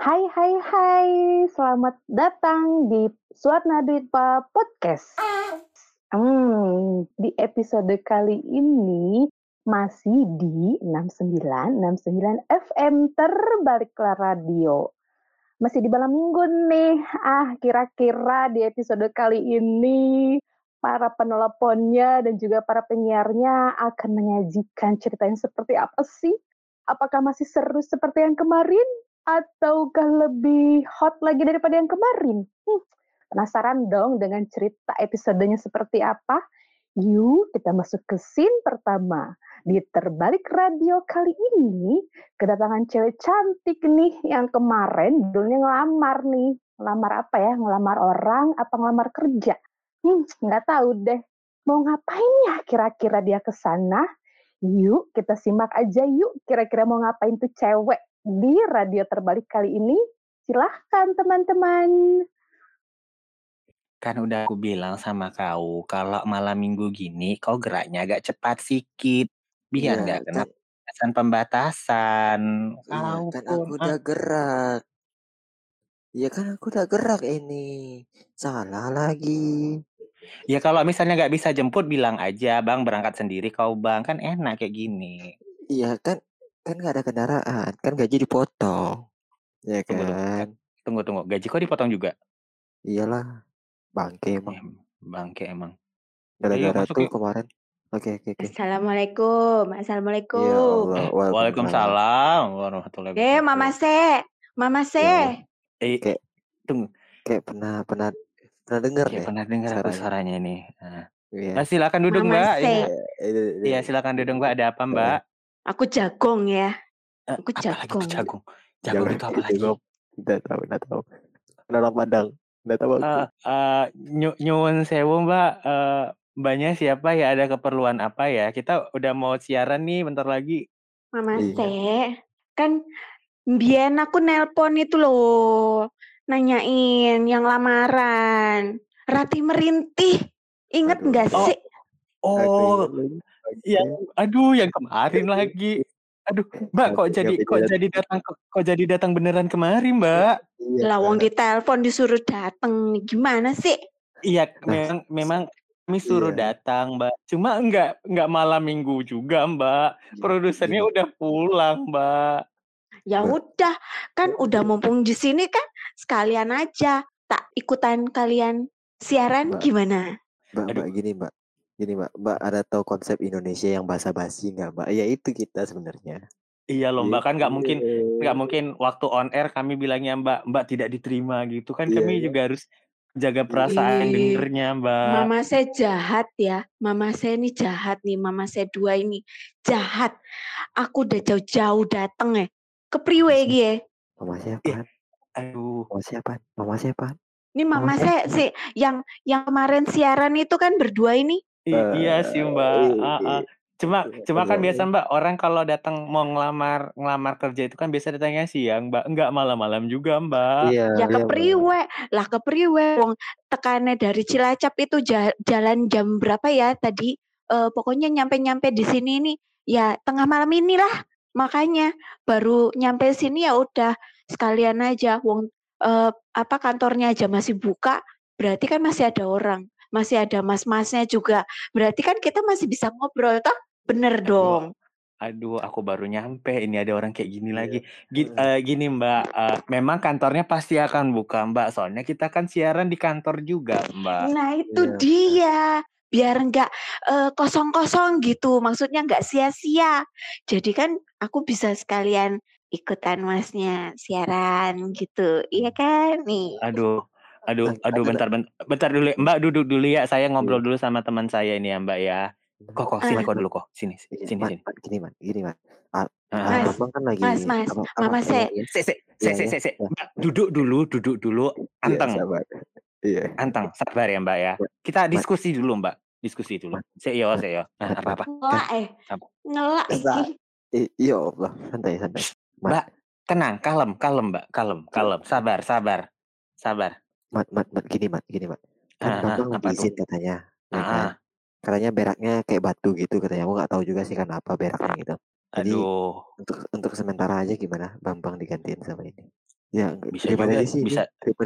Hai hai hai, selamat datang di Suatna Dwipa Podcast. Hmm, di episode kali ini masih di 6969 FM terbaliklah radio. Masih di malam minggu nih. Ah, kira-kira di episode kali ini para penelponnya dan juga para penyiarnya akan menyajikan cerita yang seperti apa sih? Apakah masih seru seperti yang kemarin? Ataukah lebih hot lagi daripada yang kemarin? Hmm, penasaran dong dengan cerita episodenya seperti apa? Yuk kita masuk ke scene pertama. Di terbalik radio kali ini, kedatangan cewek cantik nih yang kemarin dulunya ngelamar nih. Ngelamar apa ya? Ngelamar orang apa ngelamar kerja? Hmm, nggak tahu deh. Mau ngapain ya kira-kira dia ke sana? Yuk, kita simak aja yuk kira-kira mau ngapain tuh cewek di radio terbalik kali ini. Silahkan teman-teman. Kan udah aku bilang sama kau, kalau malam minggu gini kau geraknya agak cepat sedikit. Biar Iya, nggak kena kan pembatasan-pembatasan. iya, Kau kan aku ah, udah gerak. Iya kan aku udah gerak ini. Salah lagi. ya kalau misalnya nggak bisa jemput bilang aja, bang berangkat sendiri kau bang kan enak kayak gini. Iya kan kan nggak ada kendaraan, kan gaji dipotong. Ya Tunggu tunggu, kan? tunggu tunggu, gaji kau dipotong juga? Iyalah, bangke emang. Eh, bangke emang. Ayo Gara-gara masuk tuh yuk. kemarin. Oke oke oke. Assalamualaikum, Ya assalamualaikum. Allah, waalaikumsalam. Waalaikumsalam warahmatullahi Eh, Mama wabarakatuh. Se, Mama Se. Ya, Eh, kayak tunggu, kayak pernah pernah pernah dengar deh pernah dengar suaranya. suaranya nih. Nah. Iya. Nah, silakan duduk Mama mbak. Se. Ini, Iya, ini, ini. iya silakan duduk mbak. Ada apa mbak? Aku jagung ya. Eh, Aku apalagi tuh jagung. jagung. Itu apa lagi? Nggak tahu, nggak tahu. Orang Padang. Nggak tahu aku. Eh, eh, nyu- nyuwun sewu mbak. Eh, mbaknya siapa ya? Ada keperluan apa ya? Kita udah mau siaran nih bentar lagi. Mama Iya. Se, kan Bian aku nelpon itu loh, nanyain yang lamaran. Rati merintih. Ingat nggak Oh, sih? oh, Aduh, yang, aduh, yang kemarin lagi. Aduh, mbak kok jadi kok jadi datang kok, jadi datang beneran kemari mbak? Iya, Lawang Kak. ditelepon disuruh dateng. Gimana sih? Iya, Nah, memang memang kami suruh iya. datang mbak. Cuma enggak enggak malam minggu juga mbak. Produsernya udah pulang mbak. Ya Mbak. udah, kan udah mumpung di sini kan sekalian aja tak ikutan kalian siaran Mbak. gimana? Mbak, Aduh. Mbak, gini Mbak. Gini Mbak, Mbak ada tahu konsep Indonesia yang basa-basi nggak Mbak? Ya itu kita sebenarnya. Iya loh mbak kan nggak mungkin nggak Iya. mungkin waktu on air kami bilangnya mbak mbak tidak diterima gitu kan Iya, kami iya. juga harus jaga perasaan Ih, dengernya mbak. Mama saya jahat ya. Mama saya ini jahat nih. Mama saya dua ini jahat. Aku udah jauh-jauh dateng ya. Ke priwe ya. mama siapa? aduh. Mama siapa? Mama siapa? Ini Mama mama saya sih yang yang kemarin siaran itu kan berdua ini. I- iya sih mbak. Ah. eh, Cuma cuma kan biasa mbak orang kalau datang mau ngelamar ngelamar kerja itu kan biasa datangnya siang mbak. Enggak malam-malam juga mbak. Iya, Ya ke iya. Lah ke priwe. Wong tekannya dari Cilacap itu ja- jalan jam berapa ya tadi? Eh, pokoknya nyampe-nyampe di sini ini ya tengah malam inilah. Makanya baru nyampe sini ya udah sekalian aja. Wong eh, apa kantornya aja masih buka, berarti kan masih ada orang, masih ada mas-masnya juga. Berarti kan kita masih bisa ngobrol toh? Bener Aduh, dong. aduh, aku baru nyampe. Ini ada orang kayak gini Iya. lagi. Gi- Heeh. eh, gini Mbak, eh, memang kantornya pasti akan buka Mbak. Soalnya kita kan siaran di kantor juga Mbak. Nah itu Iya. dia. Biar nggak eh, kosong-kosong gitu. Maksudnya nggak sia-sia. Jadi kan aku bisa sekalian ikutan masnya siaran gitu. Iya kan? Nih. Aduh, aduh, aduh, bentar, bentar, bentar dulu. ya. Mbak duduk dulu ya. Saya Iya. ngobrol dulu sama teman saya ini ya Mbak ya. Kok, kok, sini Ah, kok dulu kok. Sini, Iya, sini, Mat, sini. Mat, gini Mat, gini Ah, ah, Mas, ah. abang kan lagi mas, mas, apa, mama iya, iya, Se, se, iya, se, se, iya, se, se. iya, duduk dulu, duduk dulu. iya, Anteng, sabar. Iya, anteng. Sabar ya Mbak ya. Kita diskusi dulu Mbak. Diskusi dulu. Seyo, seyo. Nah, apa-apa. Ngelak eh. Apa? Ngelak Iya Allah, santai, santai. Mbak, tenang, kalem, kalem Mbak, kalem, kalem. Sabar, sabar, sabar. Mat, Mat, Mat, gini Mat, gini Mat. Kan Ah, ah, Bambang tuh? izin katanya, ya Ah, kan? ah. Katanya beraknya kayak batu gitu katanya. Aku nggak tahu juga sih karena apa beraknya gitu. Jadi Aduh. untuk untuk sementara aja gimana Bambang digantiin sama ini? Ya, Bisa juga, sini, bisa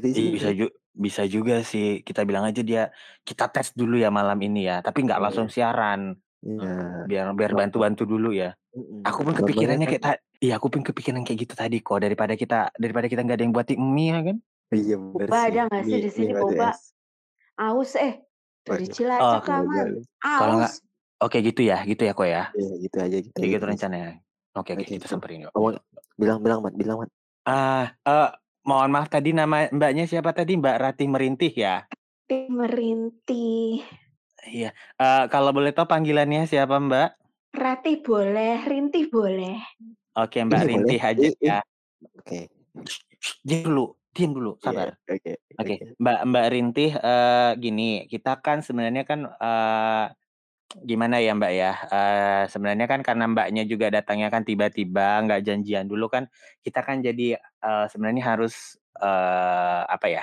sini. bisa ju bisa juga sih. Kita bilang aja dia, kita tes dulu ya malam ini ya, tapi nggak Iya. langsung siaran. Iya. Heeh, biar biar bantu-bantu dulu ya. Aku pun kepikirannya kan kayak ta iya, aku pun kepikiran kayak gitu tadi kok, daripada kita daripada kita nggak ada yang buatin mie ya kan? Iya Boba sih, ada nggak sih di sini boba? es. Aus eh, dari Cilacap Oh. aman. Kalau nggak oke gitu ya gitu ya, kok, ya? Iya, gitu aja gitu Kayak aja gitu rencananya? Oke oke, kita so samperin yuk. bilang bilang, Mat, bilang, Mat. Ah, eee, mohon maaf tadi nama Mbaknya siapa tadi? Mbak Ratih Merintih ya? Tim merintih. Iya, eee, kalau boleh tahu panggilannya siapa, Mbak? Ratih boleh, rintih boleh. Oke, Mbak. Rintih aja ya. Oke. Diam dulu diam dulu, Iya, sabar. oke Oke, oke. Mbak Mbak Rintih, eee, gini, kita kan sebenarnya kan, eee, gimana ya, Mbak, ya, eee, sebenarnya kan karena Mbaknya juga datangnya kan tiba-tiba, nggak janjian dulu kan, kita kan jadi, eee, sebenarnya harus, eee, apa ya,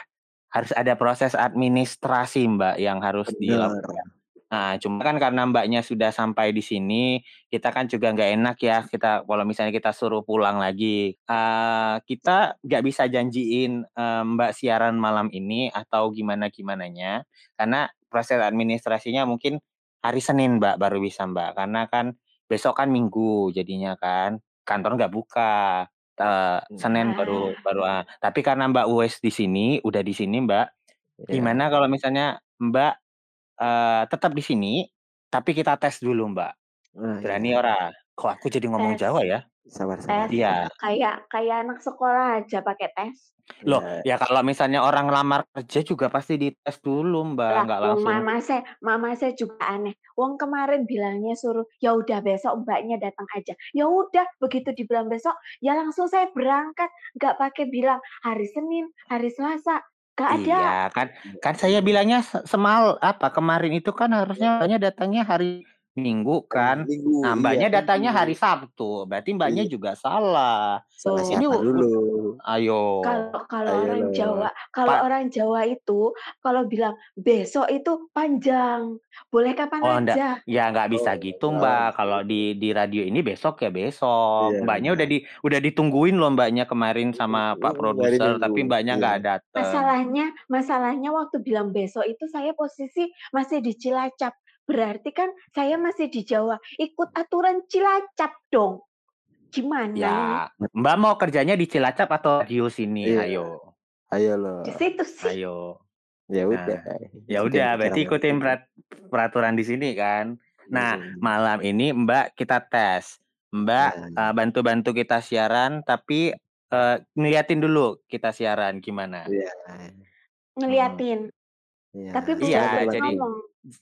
harus ada proses administrasi, Mbak, yang harus dilakukan. Nah, cuma kan karena Mbaknya sudah sampai di sini, kita kan juga nggak enak ya, kita kalau misalnya kita suruh pulang lagi. Eee, kita nggak bisa janjiin, eee, Mbak siaran malam ini atau gimana-gimananya, karena proses administrasinya mungkin hari Senin, Mbak, baru bisa, Mbak. Karena kan besok kan Minggu jadinya kan, kantor nggak buka, eee, Senin baru Ah. baru ah, tapi karena Mbak Uwais di sini, udah di sini, Mbak, Iya. gimana kalau misalnya Mbak, eee, tetap di sini, tapi kita tes dulu, Mbak. Ah, Berani iya. ora? Kok aku jadi ngomong Tes. Jawa ya? Sabar sabar. Iya. Kayak kayak anak sekolah aja pakai tes. Loh, Iya. ya kalau misalnya orang lamar kerja juga pasti dites dulu, Mbak, Lah, nggak langsung mama saya mama saya juga aneh. Wong kemarin bilangnya suruh, "Ya udah besok Mbaknya datang aja." Ya udah, begitu dibilang besok, ya langsung saya berangkat, nggak pakai bilang hari Senin, hari Selasa, nggak ada. Iya, kan kan saya bilangnya se semal apa, kemarin itu kan harusnya Mbaknya datangnya hari Minggu kan. Minggu, Nah, iya Mbaknya datangnya Minggu. hari Sabtu, berarti Mbaknya Iya. juga salah. U u dulu? ayo. Kalau kalau Ayo orang. Jawa kalau orang Jawa itu, kalau bilang besok itu panjang, boleh kapan Oh, aja. ya nggak bisa Oh, gitu, oh, Mbak. Kalau di di radio ini besok ya besok. Iya, Mbaknya udah benar. di udah ditungguin loh Mbaknya kemarin sama Pak produser, tapi Mbaknya iya. nggak dateng. Masalahnya masalahnya waktu bilang besok itu saya posisi masih di Cilacap. Berarti kan saya masih di Jawa, ikut aturan Cilacap dong. Gimana? Ya, Mbak mau kerjanya di Cilacap atau radio sini? Iya. Ayo. Ayo loh. Di situ sih. Ayo. Ya Nah, udah. ya udah berarti ikutin perat peraturan di sini kan. Nah, Mhm. malam ini Mbak kita tes. Mbak, Nah. eee, bantu-bantu kita siaran tapi, eee, ngeliatin dulu kita siaran gimana. Iya. Hmm. Iya. Tapi Iya, jadi ngomong.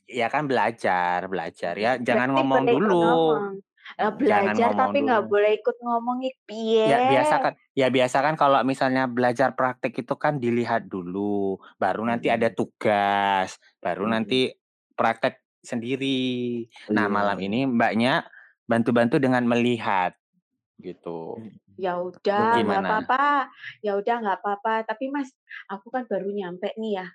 ya kan belajar belajar ya, jangan Berarti ngomong dulu. ngomong. Eh, Jangan belajar ngomong tapi nggak boleh ikut ngomong ih Ya biasa piye? kan ya biasa kan kalau misalnya belajar praktek itu kan dilihat dulu, baru nanti ada Mhm. tugas, baru Mhm. nanti praktek sendiri. Nah, malam Iya. ini Mbaknya bantu-bantu dengan melihat, gitu. Ya udah, nggak apa-apa. Ya udah nggak apa-apa. Tapi Mas, aku kan baru nyampe nih ya.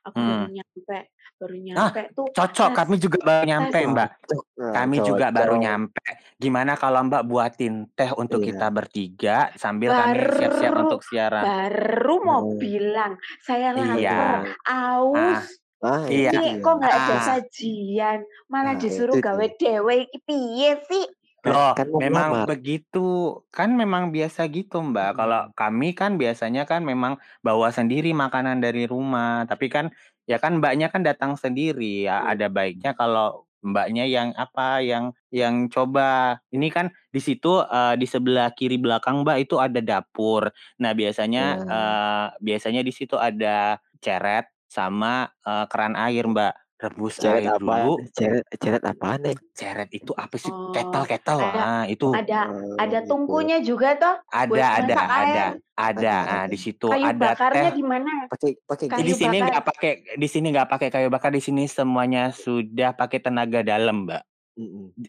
Aku baru Hmm. nyampe, baru Ah, nyampe tuh cocok, kami juga baru nyampe, tes Mbak. Cocok, nah, Kami juga baru nyampe. Gimana kalau Mbak buatin teh untuk Iya. kita bertiga sambil kami siap-siap baru untuk siaran? baru mau Hmm. bilang, saya lapar, Iya. Ah, aus. Ah, iya. itu Ini dia. kok nggak ada Ah. sajian, malah Nah, disuruh itu gawe dewe iki piye sih? Loh, kan memang ngelamar. begitu. Kan memang biasa gitu, Mbak. Kalau Mhm. kami kan biasanya kan memang bawa sendiri makanan dari rumah, tapi kan ya kan Mbaknya kan datang sendiri, ya Iya. ada baiknya kalau Mbaknya yang apa, yang yang coba. Ini kan di situ, eee, di sebelah kiri belakang Mbak itu ada dapur. Nah, biasanya, Nah. eee, biasanya di situ ada ceret sama, eee, keran air, Mbak. Rebus Ceret air apaan? dulu. Ceret ceret apaan nih? Ceret itu apa sih? Oh, Kettle kettle, ada ah, itu. ada Oh, ada gitu. tungkunya juga toh Ada ada ada air. ada. Nah, ada. di situ Kayu ada bakarnya di mana? Pakai pakai Di sini nggak pakai di sini nggak pakai kayu bakar, di sini semuanya sudah pakai tenaga dalam, Mbak.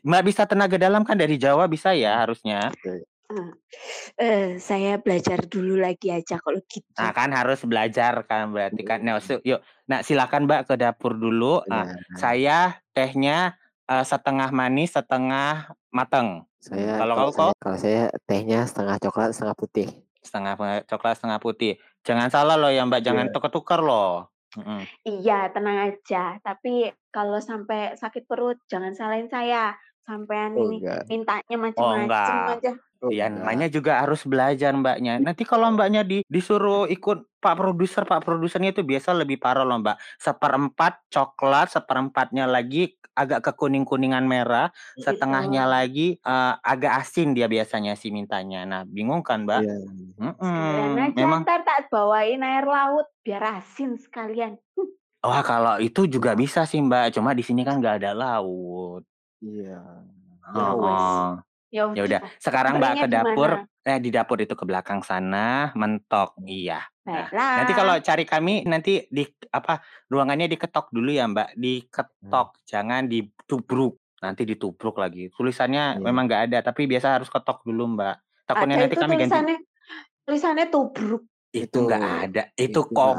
Mbak bisa tenaga dalam kan dari Jawa bisa ya harusnya? Eh, saya belajar dulu lagi aja kalau gitu. Nah, kan harus belajar kan berarti kan. Nah, yuk. Nah, silakan Mbak ke dapur dulu. Iya. saya tehnya, eee, setengah manis, setengah mateng. Saya Kalau kalau saya kok? kalau saya tehnya setengah coklat, setengah putih. Setengah coklat, setengah putih. Jangan salah loh ya Mbak, jangan Iya. tukar-tukar loh. Mm-mm. Iya, tenang aja. Tapi kalau sampai sakit perut, jangan salahin saya. Sampean Oh, ini enggak. mintanya Oh macam-macam enggak. aja. Oh, Ya enggak. namanya juga harus belajar Mbaknya. Nanti kalau Mbaknya di, disuruh ikut Pak Produser, Pak Produsernya itu biasa lebih parah loh Mbak. Seperempat coklat, seperempatnya lagi agak kekuning-kuningan merah, setengahnya lagi eh, agak asin dia biasanya sih mintanya. Nah bingung kan Mbak? Iya. Sekalian Mm-mm. aja Memang ntar tak bawain air laut biar asin sekalian. Wah kalau itu juga bisa sih Mbak, cuma di sini kan nggak ada laut. Iya. Ya Oh, oh. Ya Ya udah, sekarang Mbak ke dapur. Eh di dapur itu ke belakang sana, mentok. Iya. Nah, Baiklah. nanti kalau cari kami nanti di apa ruangannya diketok dulu ya Mbak, diketok, jangan ditubruk. Nanti ditubruk lagi. Tulisannya Iya. memang nggak ada, tapi biasa harus ketok dulu Mbak. Takutnya Ada nanti kami ganti. tulisannya tulisannya tubruk. Itu nggak ada. Itu Itu kok.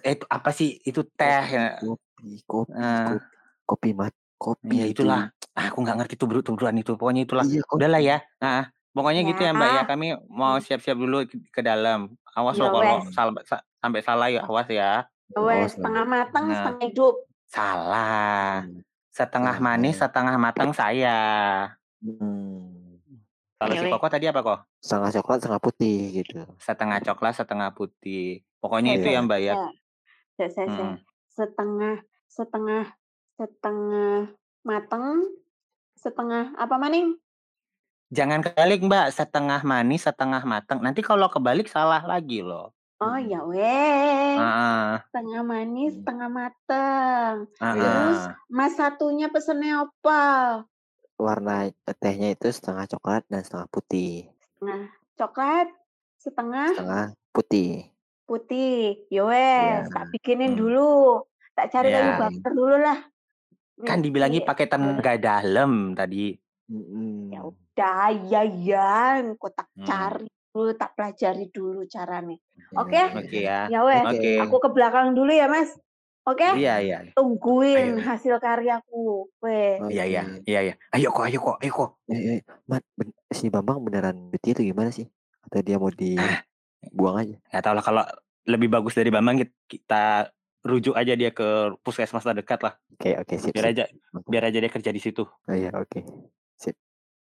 Itu apa sih? Itu teh. ya. Kopi, kopi, Eh. kopi, kopi mat, kopi. Ya itu. Ah, aku nggak ngerti tubruk-tubrukan itu. Pokoknya itulah. Iya. Udahlah ya. Nah, pokoknya gitu ya Mbak ya. Ya. Kami mau siap-siap dulu ke dalam. Awas Ya loh kalau sal- sa- sampai salah ya awas ya. Ya wes, Awas, setengah matang, Nah. setengah hidup. Salah. Hmm. Setengah manis, setengah matang saya. Hmm. Kalau Ya si. Koko tadi apa kok? Setengah coklat, setengah putih gitu. Setengah coklat, setengah putih. Pokoknya itu Iya. ya Mbak ya. Ya. Saya, saya, saya. Mm. Setengah, setengah, setengah matang, setengah apa maning? Jangan kebalik Mbak, setengah manis, setengah matang. Nanti kalau kebalik salah lagi loh. Oh Hmm. ya wes. Ah, Setengah manis, Hmm. setengah matang. ah, Terus mas satunya pesennya apa? Warna tehnya itu setengah coklat dan setengah putih. Setengah coklat, setengah Setengah putih. putih. Ya wes, Iya. tak bikinin Hmm. dulu. Tak cari kayu Ya. bakar dulu lah. Kan dibilangi pakai tenaga dalam tadi. Ya udah, ya ya, kok tak Hmm. cari dulu, tak pelajari dulu caranya. Ya. Oke? Oke ya. Ya wes, Oke. aku ke belakang dulu ya mas. Oke? Iya, iya. Tungguin Ayo. hasil karyaku. Weh. Oke. Iya, iya. Iya, iya. Ayo kok, ayo kok, ayo kok. Eh, eh, Mat, ben- si Bambang beneran duty itu gimana sih? Atau dia mau Ah. dibuang aja? Tahu lah kalau lebih bagus dari Bambang kita rujuk aja dia ke puskesmas terdekat lah. Oke, oke, sip, Biar sip. aja biar aja dia kerja di situ. Oh, iya, oke.